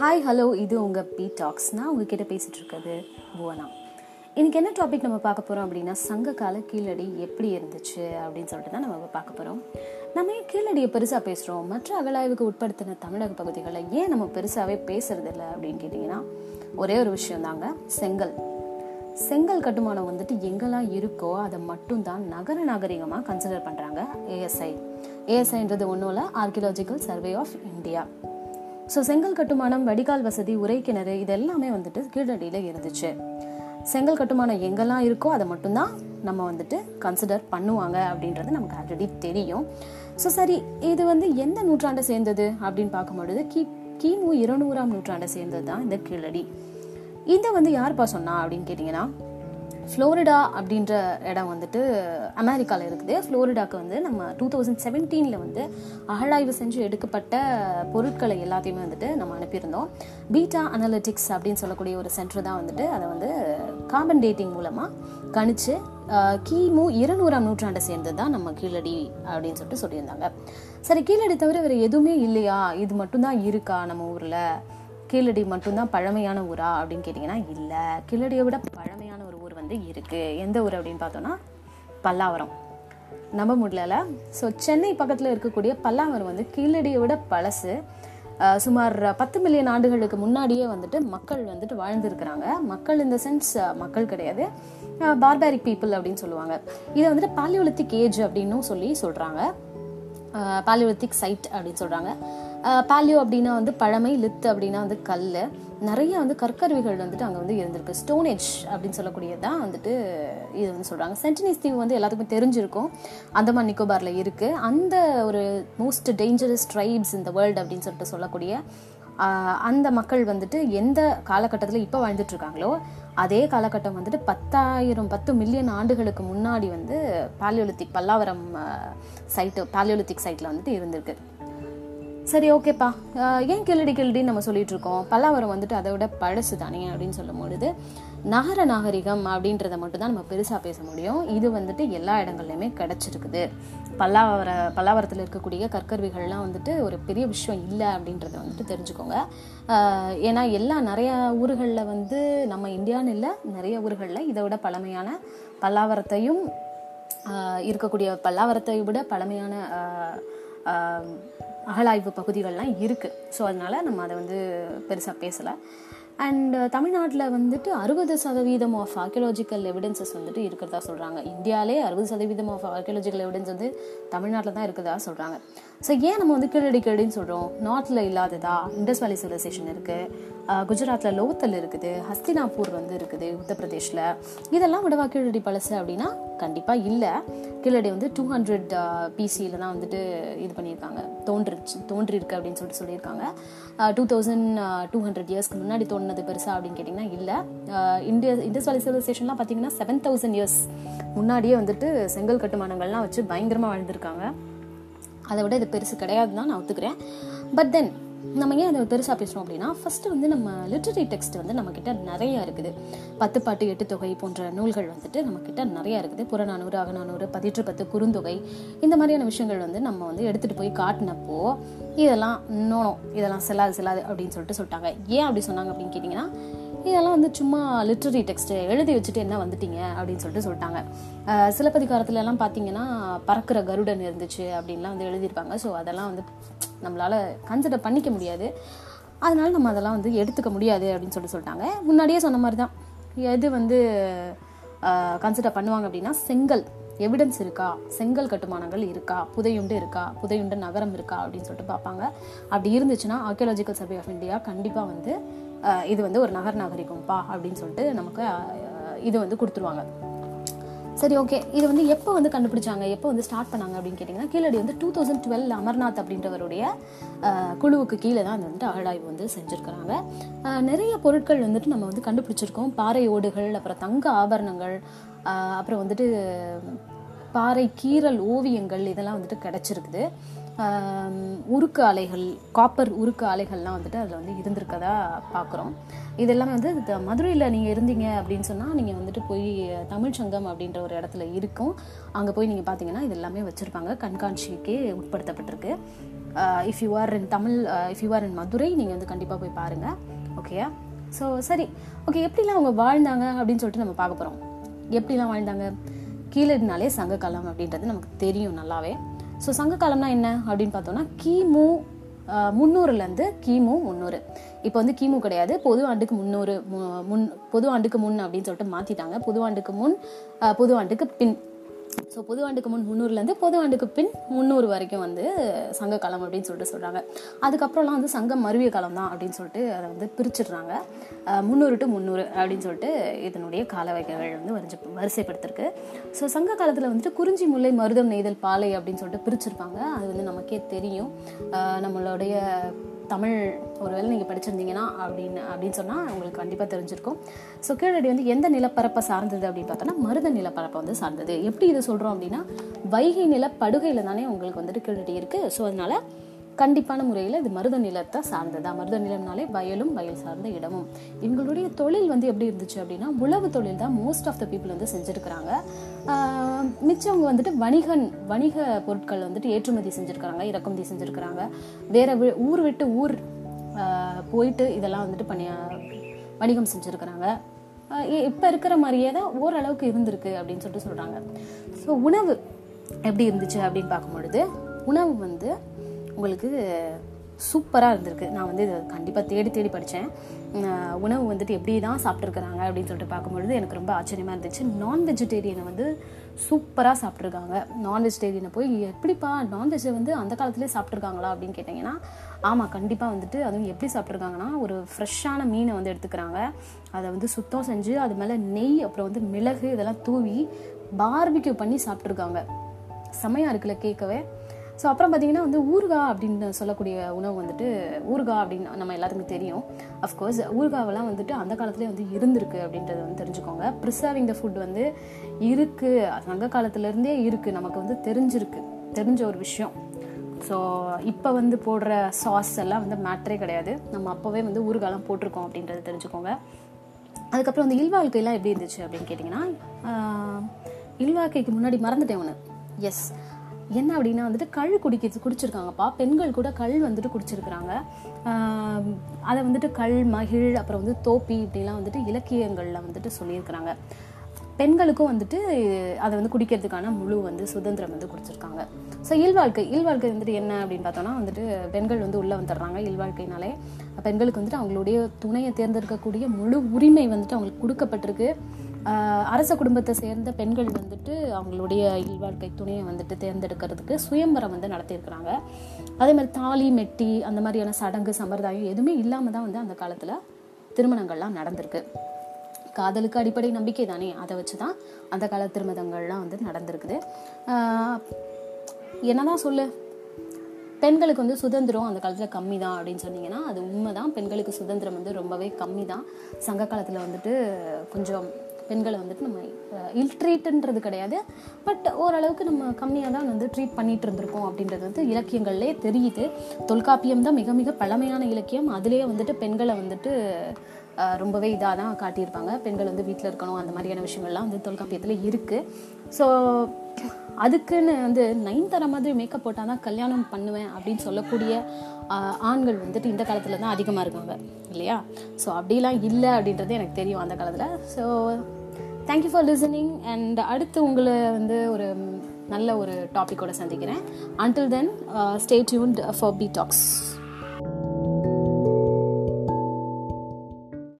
Hi hello இது உங்கள் B tax நான் உங்ககிட்ட பேசிகிட்டு இருக்கிறது புவனா. இன்றைக்கி என்ன டாபிக் நம்ம பார்க்க போகிறோம் அப்படின்னா சங்ககால கீழடி எப்படி இருந்துச்சு அப்படின்னு சொல்லிட்டு தான் நம்ம பார்க்க போகிறோம் நம்ம ஏன் கீழடியை பெருசாக பேசுகிறோம் மற்ற அகழாய்வுக்கு உட்படுத்தின தமிழக பகுதிகளை ஏன் நம்ம பெருசாகவே பேசுறதில்ல அப்படின்னு கேட்டிங்கன்னா ஒரே ஒரு விஷயம் தாங்க செங்கல். செங்கல் கட்டுமானம் வந்துட்டு எங்கெல்லாம் இருக்கோ அதை மட்டும்தான் நகர நாகரிகமாக கன்சிடர் பண்ணுறாங்க ஏஎஸ்ஐ ஏஎஸ்ஐன்றது ஒன்றும் இல்லை archaeological survey of India so செங்கல் கட்டுமானம் வடிகால் வசதி உரைக்கிணறு இது எல்லாமே வந்துட்டு கீழடியில் இருந்துச்சு. செங்கல் கட்டுமானம் எங்கெல்லாம் இருக்கோ அதை மட்டும்தான் நம்ம வந்துட்டு கன்சிடர் பண்ணுவாங்க அப்படின்றது நமக்கு ஆல்ரெடி தெரியும். ஸோ சரி இது வந்து எந்த நூற்றாண்டை சேர்ந்தது அப்படின்னு பார்க்கும்பொழுது கி கிமு இருநூறாம் நூற்றாண்டை சேர்ந்தது தான் இந்த கீழடி. இதை வந்து யார்ப்பா சொன்னா அப்படின்னு கேட்டிங்கன்னா ஃப்ளோரிடா அப்படின்ற இடம் வந்துட்டு அமெரிக்காவில் இருக்குது. ஃப்ளோரிடாக்கு வந்து நம்ம டூ தௌசண்ட் செவன்டீனில் வந்து அகழாய்வு செஞ்சு எடுக்கப்பட்ட பொருட்களை எல்லாத்தையுமே வந்துட்டு நம்ம அனுப்பியிருந்தோம். பீட்டா அனலிட்டிக்ஸ் அப்படின்னு சொல்லக்கூடிய ஒரு சென்டர் தான் வந்துட்டு அதை வந்து கார்பன் டேட்டிங் மூலமாக கணிச்சு கிமு இருநூறாம் நூற்றாண்டை சேர்ந்தது தான் நம்ம கீழடி அப்படின்னு சொல்லிட்டு சொல்லியிருந்தாங்க. சரி கீழடி தவிர வேறு எதுவுமே இல்லையா? இது மட்டும்தான் இருக்கா நம்ம ஊரில்? கீழடி மட்டும்தான் பழமையான ஊரா அப்படின்னு கேட்டிங்கன்னா இல்லை. கீழடியை விட பழமையான வந்து இருக்குது எந்த ஊர் அப்படின்னு பார்த்தோன்னா பல்லாவரம். நம்ப முடியல ஸோ சென்னை பக்கத்தில் இருக்கக்கூடிய பல்லாவரம் வந்து கீழடியை விட பழசு. சுமார் பத்து மில்லியன் ஆண்டுகளுக்கு முன்னாடியே வந்துட்டு மக்கள் வந்துட்டு வாழ்ந்துருக்கிறாங்க. மக்கள் இந்த சென்ஸ் மக்கள் கிடையாது. பார்பாரிக் பீப்புள் அப்படின்னு சொல்லுவாங்க. இதை வந்துட்டு பாலியோலித்திக் ஏஜ் அப்படின்னும் சொல்லி சொல்கிறாங்க பாலியோலித்திக் சைட் அப்படின்னு சொல்கிறாங்க பாலியோ அப்படின்னா வந்து பழமை லித்து அப்படின்னா வந்து கல் நிறைய வந்து கற்கருவிகள் வந்துட்டு அங்கே வந்து இருந்திருக்கு. ஸ்டோனேஜ் அப்படின்னு சொல்லக்கூடியது தான் வந்துட்டு இது வந்து சொல்கிறாங்க சென்டினிஸ் தீவு வந்து எல்லாத்துக்குமே தெரிஞ்சிருக்கும். அந்தமான் நிக்கோபாரில் இருக்குது அந்த ஒரு மோஸ்ட் டேஞ்சரஸ் ட்ரைப்ஸ் இந்த வேர்ல்டு அப்படின்னு சொல்லிட்டு சொல்லக்கூடிய அந்த மக்கள் வந்துட்டு எந்த காலகட்டத்தில் இப்போ வாழ்ந்துட்டு இருக்காங்களோ அதே காலகட்டம் வந்துட்டு பத்தாயிரம் பத்து மில்லியன் ஆண்டுகளுக்கு முன்னாடி வந்து பாலியோலித்திக் பல்லாவரம் சைட்டு பாலியோலித்திக் சைட்டில் வந்துட்டு இருந்திருக்கு. சரி ஓகேப்பா ஏன் கிளடி கிளடின்னு நம்ம சொல்லிட்டு இருக்கோம்? பல்லாவரம் வந்துட்டு அதை விட பழசு தானே அப்படின்னு சொல்லும் பொழுது நகர நாகரிகம் அப்படின்றத மட்டும் தான் நம்ம பெருசாக பேச முடியும். இது வந்துட்டு எல்லா இடங்கள்லையுமே கிடச்சிருக்குது. பல்லாவர பல்லாவரத்தில் இருக்கக்கூடிய கற்கருவிகள்லாம் வந்துட்டு ஒரு பெரிய விஷயம் இல்லை அப்படின்றத வந்துட்டு தெரிஞ்சுக்கோங்க. ஏன்னா எல்லா நிறையா ஊர்களில் வந்து நம்ம இந்தியான்னு இல்லை நிறைய ஊர்களில் இதை விட பழமையான பல்லாவரத்தையும் இருக்கக்கூடிய பல்லாவரத்தை விட பழமையான அகழாய்வு பகுதிகள்லாம் இருக்குது ஸோ அதனால் நம்ம அதை வந்து பெருசாக பேசலை. அண்ட் தமிழ்நாட்டில் வந்துட்டு அறுபது சதவீதம் ஆஃப் ஆர்கியலாஜிக்கல் எவிடன்சஸ் வந்துட்டு இருக்கிறதா சொல்கிறாங்க இந்தியாவிலே அறுபது சதவீதம் ஆஃப் ஆர்கியலாஜிக்கல் எவிடன்ஸ் வந்து தமிழ்நாட்டில் தான் இருக்கிறதா சொல்கிறாங்க ஸோ ஏன் நம்ம வந்து கீழடி கீழடின்னு சொல்கிறோம் நார்த்தில் இல்லாததா இண்டஸ் வேலி சிவிலைசேஷன் இருக்குது குஜராத்தில் லோத்தல் இருக்குது. ஹஸ்தினாப்பூர் வந்து இருக்குது உத்தரப்பிரதேஷில். இதெல்லாம் விடவா கீழடி பழசு அப்படின்னா? கண்டிப்பாக இல்லை. கீழடி வந்து டூ ஹண்ட்ரட் பிசியில் தான் வந்துட்டு இது பண்ணியிருக்காங்க. தோன்றிருச்சு தோன்றிருக்கு அப்படின்னு சொல்லிட்டு சொல்லியிருக்காங்க. டூ தௌசண்ட் டூ ஹண்ட்ரட் இயர்ஸ்க்கு முன்னாடி தோணுனது பெருசாக அப்படின்னு கேட்டிங்கன்னா இல்லை. இந்தியா இண்டஸ் வேலி சிவிலைசேஷன்லாம் பார்த்தீங்கன்னா செவன் தௌசண்ட் இயர்ஸ் முன்னாடியே வந்துட்டு செங்கல் கட்டுமானங்கள்லாம் வச்சு பயங்கரமாக வாழ்ந்துருக்காங்க. அதை விட இது பெருசு கிடையாது தான் நான் ஒத்துக்கிறேன். பட் தென் நம்ம ஏன் அதை பெருசாக பேசுகிறோம் அப்படின்னா ஃபஸ்ட்டு வந்து நம்ம லிட்ரரி டெக்ஸ்ட் வந்து நம்மக்கிட்ட நிறையா இருக்குது. பத்து பாட்டு எட்டு தொகை போன்ற நூல்கள் வந்துட்டு நம்மக்கிட்ட நிறையா இருக்குது. புறநானூறு அகநானூறு பதிற்று பத்து குறுந்தொகை இந்த மாதிரியான விஷயங்கள் வந்து நம்ம வந்து எடுத்துகிட்டு போய் காட்டினப்போ இதெல்லாம் நோனோ இதெல்லாம் செல்லாது செல்லாது அப்படின்னு சொல்லிட்டு சொல்லிட்டாங்க. ஏன் அப்படி சொன்னாங்க அப்படின்னு கேட்டிங்கன்னா இதெல்லாம் வந்து சும்மா லிட்ரரி டெக்ஸ்ட் எழுதி வச்சுட்டு என்ன வந்துட்டீங்க? அப்படின்னு சொல்லிட்டு சொல்லிட்டாங்க. சிலப்பதிகாரத்துல எல்லாம் பார்த்தீங்கன்னா பறக்கிற கருடன் இருந்துச்சு அப்படின்லாம் வந்து எழுதியிருப்பாங்க. ஸோ அதெல்லாம் வந்து நம்மளால் கன்சிடர் பண்ணிக்க முடியாது. அதனால நம்ம அதெல்லாம் வந்து எடுத்துக்க முடியாது அப்படின்னு சொல்லிட்டு சொல்லிட்டாங்க. முன்னாடியே சொன்ன மாதிரி தான் எது வந்து கன்சிடர் பண்ணுவாங்க அப்படின்னா செங்கல். எவிடன்ஸ் இருக்கா? செங்கல் கட்டுமானங்கள் இருக்கா? புதையுண்டு இருக்கா? புதையுண்டு நகரம் இருக்கா? அப்படின்னு சொல்லிட்டு பார்ப்பாங்க. அப்படி இருந்துச்சுன்னா ஆர்கியலாஜிக்கல் சர்வே ஆஃப் இந்தியா கண்டிப்பாக வந்து இது வந்து ஒரு நகர் நாகரிகம்ப்பா அப்படின்னு சொல்லிட்டு நமக்கு இது வந்து கொடுத்துருவாங்க. சரி ஓகே இது வந்து எப்போ வந்து கண்டுபிடிச்சாங்க? எப்போ வந்து ஸ்டார்ட் பண்ணாங்க அப்படின்னு கேட்டிங்கன்னா கீழடி வந்து டூ தௌசண்ட் டுவெல் அமர்நாத் அப்படின்றவருடைய குழுவுக்கு கீழே தான் வந்துட்டு அகழாய்வு வந்து செஞ்சுருக்கிறாங்க. நிறைய பொருட்கள் வந்துட்டு நம்ம வந்து கண்டுபிடிச்சிருக்கோம். பாறை ஓடுகள் அப்புறம் தங்க ஆபரணங்கள் அப்புறம் வந்துட்டு பாறை கீரல் ஓவியங்கள் இதெல்லாம் வந்துட்டு கிடச்சிருக்குது. உருக்கு ஆலைகள் காப்பர் உருக்கு ஆலைகள்லாம் வந்துட்டு அதில் வந்து இருந்திருக்கதா பார்க்குறோம் இதெல்லாம் வந்து மதுரையில் நீங்கள் இருந்தீங்க அப்படின்னு சொன்னால் நீங்கள் வந்துட்டு போய் தமிழ் சங்கம் அப்படின்ற ஒரு இடத்துல இருக்கும். அங்கே போய் நீங்கள் பார்த்தீங்கன்னா இது எல்லாமே வச்சுருப்பாங்க. கண்காட்சிக்கே உட்படுத்தப்பட்டிருக்கு. If you are in Tamil if you are in Madurai நீங்கள் வந்து கண்டிப்பாக போய் பாருங்கள் ஓகேயா ஸோ சரி. ஓகே எப்படிலாம் அவங்க வாழ்ந்தாங்க அப்படின்னு சொல்லிட்டு நம்ம பார்க்க போகிறோம் எப்படிலாம் வாழ்ந்தாங்க? கீழடினாலே சங்ககாலம் அப்படின்றது நமக்கு தெரியும் நல்லாவே. ஸோ சங்ககாலம்னா என்ன அப்படின்னு பார்த்தோம்னா கிமு முந்நூறுலேருந்து கிமு முந்நூறு. இப்போ வந்து கிமு கிடையாது. பொது ஆண்டுக்கு முந்நூறு முன் பொது ஆண்டுக்கு முன் அப்படின்னு சொல்லிட்டு மாற்றிட்டாங்க பொது ஆண்டுக்கு முன் பொது ஆண்டுக்கு பின். ஸோ பொது ஆண்டுக்கு முன் முந்நூறுலேருந்து பொது ஆண்டுக்கு பின் முந்நூறு வரைக்கும் வந்து சங்க காலம் அப்படின்னு சொல்லிட்டு சொல்கிறாங்க அதுக்கப்புறம்லாம் வந்து சங்கம் மருவிய காலம் தான் அப்படின்னு சொல்லிட்டு அதை வந்து பிரிச்சிடுறாங்க. முந்நூறு டு முந்நூறு அப்படின்னு சொல்லிட்டு இதனுடைய கால வகைகள் வந்து வரிஞ்சு வரிசைப்படுத்திருக்கு. ஸோ சங்க காலத்தில் வந்துட்டு குறிஞ்சி முல்லை மருதம் நெய்தல் பாலை அப்படின்னு சொல்லிட்டு பிரிச்சிருப்பாங்க. அது வந்து நமக்கே தெரியும். நம்மளுடைய தமிழ் ஒருவேளை நீங்கள் படிச்சிருந்தீங்கன்னா அப்படின்னு அப்படின்னு சொன்னால் உங்களுக்கு கண்டிப்பாக தெரிஞ்சிருக்கும். ஸோ கீழடி வந்து எந்த நிலப்பரப்பை சார்ந்தது அப்படின்னு பார்த்தோன்னா மருத நிலப்பரப்பை வந்து சார்ந்தது. எப்படி இதை சொல்கிறோம் அப்படின்னா வைகை நில படுகையில் தானே உங்களுக்கு வந்துட்டு கீழடி இருக்குது ஸோ அதனால் கண்டிப்பான முறையில் இது மருத நிலத்தை சார்ந்ததா? மருத நிலம்னாலே வயலும் வயல் சார்ந்த இடமும். இவங்களுடைய தொழில் வந்து எப்படி இருந்துச்சு அப்படின்னா உழவு தொழில் தான் மோஸ்ட் ஆஃப் த பீப்புள் வந்து செஞ்சுருக்கிறாங்க. மிச்சவங்க வந்துட்டு வணிகன் வணிக பொருட்கள் வந்துட்டு ஏற்றுமதி செஞ்சுருக்கிறாங்க இறக்குமதி செஞ்சுருக்கிறாங்க. வேற ஊர் விட்டு ஊர் போயிட்டு இதெல்லாம் வந்துட்டு பண்ணி வணிகம் செஞ்சுருக்கிறாங்க. இப்போ இருக்கிற மாதிரியே தான் ஓரளவுக்கு இருந்திருக்கு அப்படின்னு சொல்லிட்டு சொல்கிறாங்க ஸோ உணவு எப்படி இருந்துச்சு அப்படின்னு பார்க்கும்பொழுது உணவு வந்து உங்களுக்கு சூப்பராக இருந்திருக்கு. நான் வந்து இதை கண்டிப்பாக தேடி தேடி படித்தேன் உணவு வந்துட்டு எப்படி தான் சாப்பிட்ருக்குறாங்க அப்படின்னு சொல்லிட்டு பார்க்கும்பொழுது எனக்கு ரொம்ப ஆச்சரியமாக இருந்துச்சு. நான் வெஜிடேரியனை வந்து சூப்பராக சாப்பிட்ருக்காங்க நான் வெஜிடேரியனை போய் எப்படிப்பா நான்வெஜ்ஜை வந்து அந்த காலத்துலேயே சாப்பிட்ருக்காங்களா அப்படின்னு கேட்டிங்கன்னா ஆமாம் கண்டிப்பாக வந்துட்டு அதுவும் எப்படி சாப்பிட்ருக்காங்கன்னா ஒரு ஃப்ரெஷ்ஷான மீனை வந்து எடுத்துக்கிறாங்க. அதை வந்து சுத்தம் செஞ்சு அது மேலே நெய் அப்புறம் வந்து மிளகு இதெல்லாம் தூவி பார்பிக்யூ பண்ணி சாப்பிட்ருக்காங்க செமையாக இருக்குல்ல கேட்கவே ஸோ அப்புறம் பார்த்தீங்கன்னா வந்து ஊறுகாய் அப்படின்னு சொல்லக்கூடிய உணவு வந்துட்டு ஊறுகாய் அப்படின்னு நம்ம எல்லாத்துக்கும் தெரியும். அஃப்கோர்ஸ் ஊறுகாவெல்லாம் வந்துட்டு அந்த காலத்துலேயே வந்து இருந்திருக்கு அப்படின்றத வந்து தெரிஞ்சுக்கோங்க. ப்ரிசர்விங் த ஃபுட் வந்து இருக்குது சங்க காலத்துலேருந்தே இருக்குது நமக்கு வந்து தெரிஞ்சிருக்கு. தெரிஞ்ச ஒரு விஷயம். ஸோ இப்போ வந்து போடுற சாஸ் எல்லாம் வந்து மேட்ரே கிடையாது. நம்ம அப்போவே வந்து ஊறுகாலாம் போட்டிருக்கோம் அப்படின்றத தெரிஞ்சுக்கோங்க. அதுக்கப்புறம் வந்து இல்வாழ்க்கையெல்லாம் எப்படி இருந்துச்சு அப்படின்னு கேட்டிங்கன்னா இல்வாழ்க்கைக்கு முன்னாடி மறந்துட்டேன் ஒன்று எஸ் என்ன அப்படின்னா வந்துட்டு கள் குடிக்கிறது குடிச்சிருக்காங்கப்பா. பெண்கள் கூட கள் வந்துட்டு குடிச்சிருக்கிறாங்க. அதை வந்துட்டு கள் மகிழ் அப்புறம் வந்து தோப்பி இப்படிலாம் வந்துட்டு இலக்கியங்களில் வந்துட்டு சொல்லியிருக்கிறாங்க. பெண்களுக்கும் வந்துட்டு அதை வந்து குடிக்கிறதுக்கான முழு வந்து சுதந்திரம் வந்து கொடுத்துருக்காங்க. ஸோ இல்வாழ்க்கை இல்வாழ்க்கை வந்துட்டு என்ன அப்படின்னு பார்த்தோன்னா வந்துட்டு பெண்கள் வந்து உள்ளே வந்துடுறாங்க இல்வாழ்க்கைனாலே. பெண்களுக்கு வந்துட்டு அவங்களுடைய துணையை தேர்ந்தெடுக்கக்கூடிய முழு உரிமை வந்துட்டு அவங்களுக்கு கொடுக்கப்பட்டிருக்கு. அரச குடும்பத்தை சேர்ந்த பெண்கள் வந்துட்டு அவங்களுடைய இல்வாழ்க்கை துணையை வந்துட்டு தேர்ந்தெடுக்கிறதுக்கு சுயம்பரம் வந்து நடத்தியிருக்கிறாங்க. அதே மாதிரி தாலி மெட்டி அந்த மாதிரியான சடங்கு சம்பிரதாயம் எதுவுமே இல்லாமல் தான் வந்து அந்த காலத்தில் திருமணங்கள்லாம் நடந்திருக்கு. காதலுக்கு அடிப்படை நம்பிக்கை தானே? அதை வச்சு தான் அந்த கால திருமணங்கள்லாம் வந்து நடந்திருக்குது. என்னதான் சொல்லு? பெண்களுக்கு வந்து சுதந்திரம் அந்த காலத்தில் கம்மி தான் அப்படின்னு சொன்னீங்கன்னா அது உண்மை தான் பெண்களுக்கு சுதந்திரம் வந்து ரொம்பவே கம்மி தான் சங்க காலத்தில் வந்துட்டு கொஞ்சம் பெண்களை வந்துட்டு நம்ம இல் ட்ரீட்டுன்றது கிடையாது. பட் ஓரளவுக்கு நம்ம கம்மியாக தான் வந்து ட்ரீட் பண்ணிகிட்டு இருந்திருக்கோம் அப்படின்றது வந்து இலக்கியங்கள்லேயே தெரியுது. தொல்காப்பியம் தான் மிக மிக பழமையான இலக்கியம். அதுலேயே வந்துட்டு பெண்களை வந்துட்டு ரொம்பவே இதாக தான் காட்டியிருப்பாங்க. பெண்கள் வந்து வீட்டில் இருக்கணும் அந்த மாதிரியான விஷயங்கள்லாம் வந்து தொல்காப்பியத்தில் இருக்குது ஸோ அதுக்குன்னு வந்து நைன் தர மாதிரி மேக்கப் போட்டால் தான் கல்யாணம் பண்ணுவேன் அப்படின்னு சொல்லக்கூடிய ஆண்கள் வந்துட்டு இந்த காலத்தில் தான் அதிகமாக இருக்காங்க இல்லையா? ஸோ அப்படிலாம் இல்லை அப்படின்றது எனக்கு தெரியும் அந்த காலத்தில். So thank you for listening and அடுத்து உங்களை வந்து ஒரு நல்ல ஒரு டாப்பிக்கோட சந்திக்கிறேன். Until then stay tuned for B talks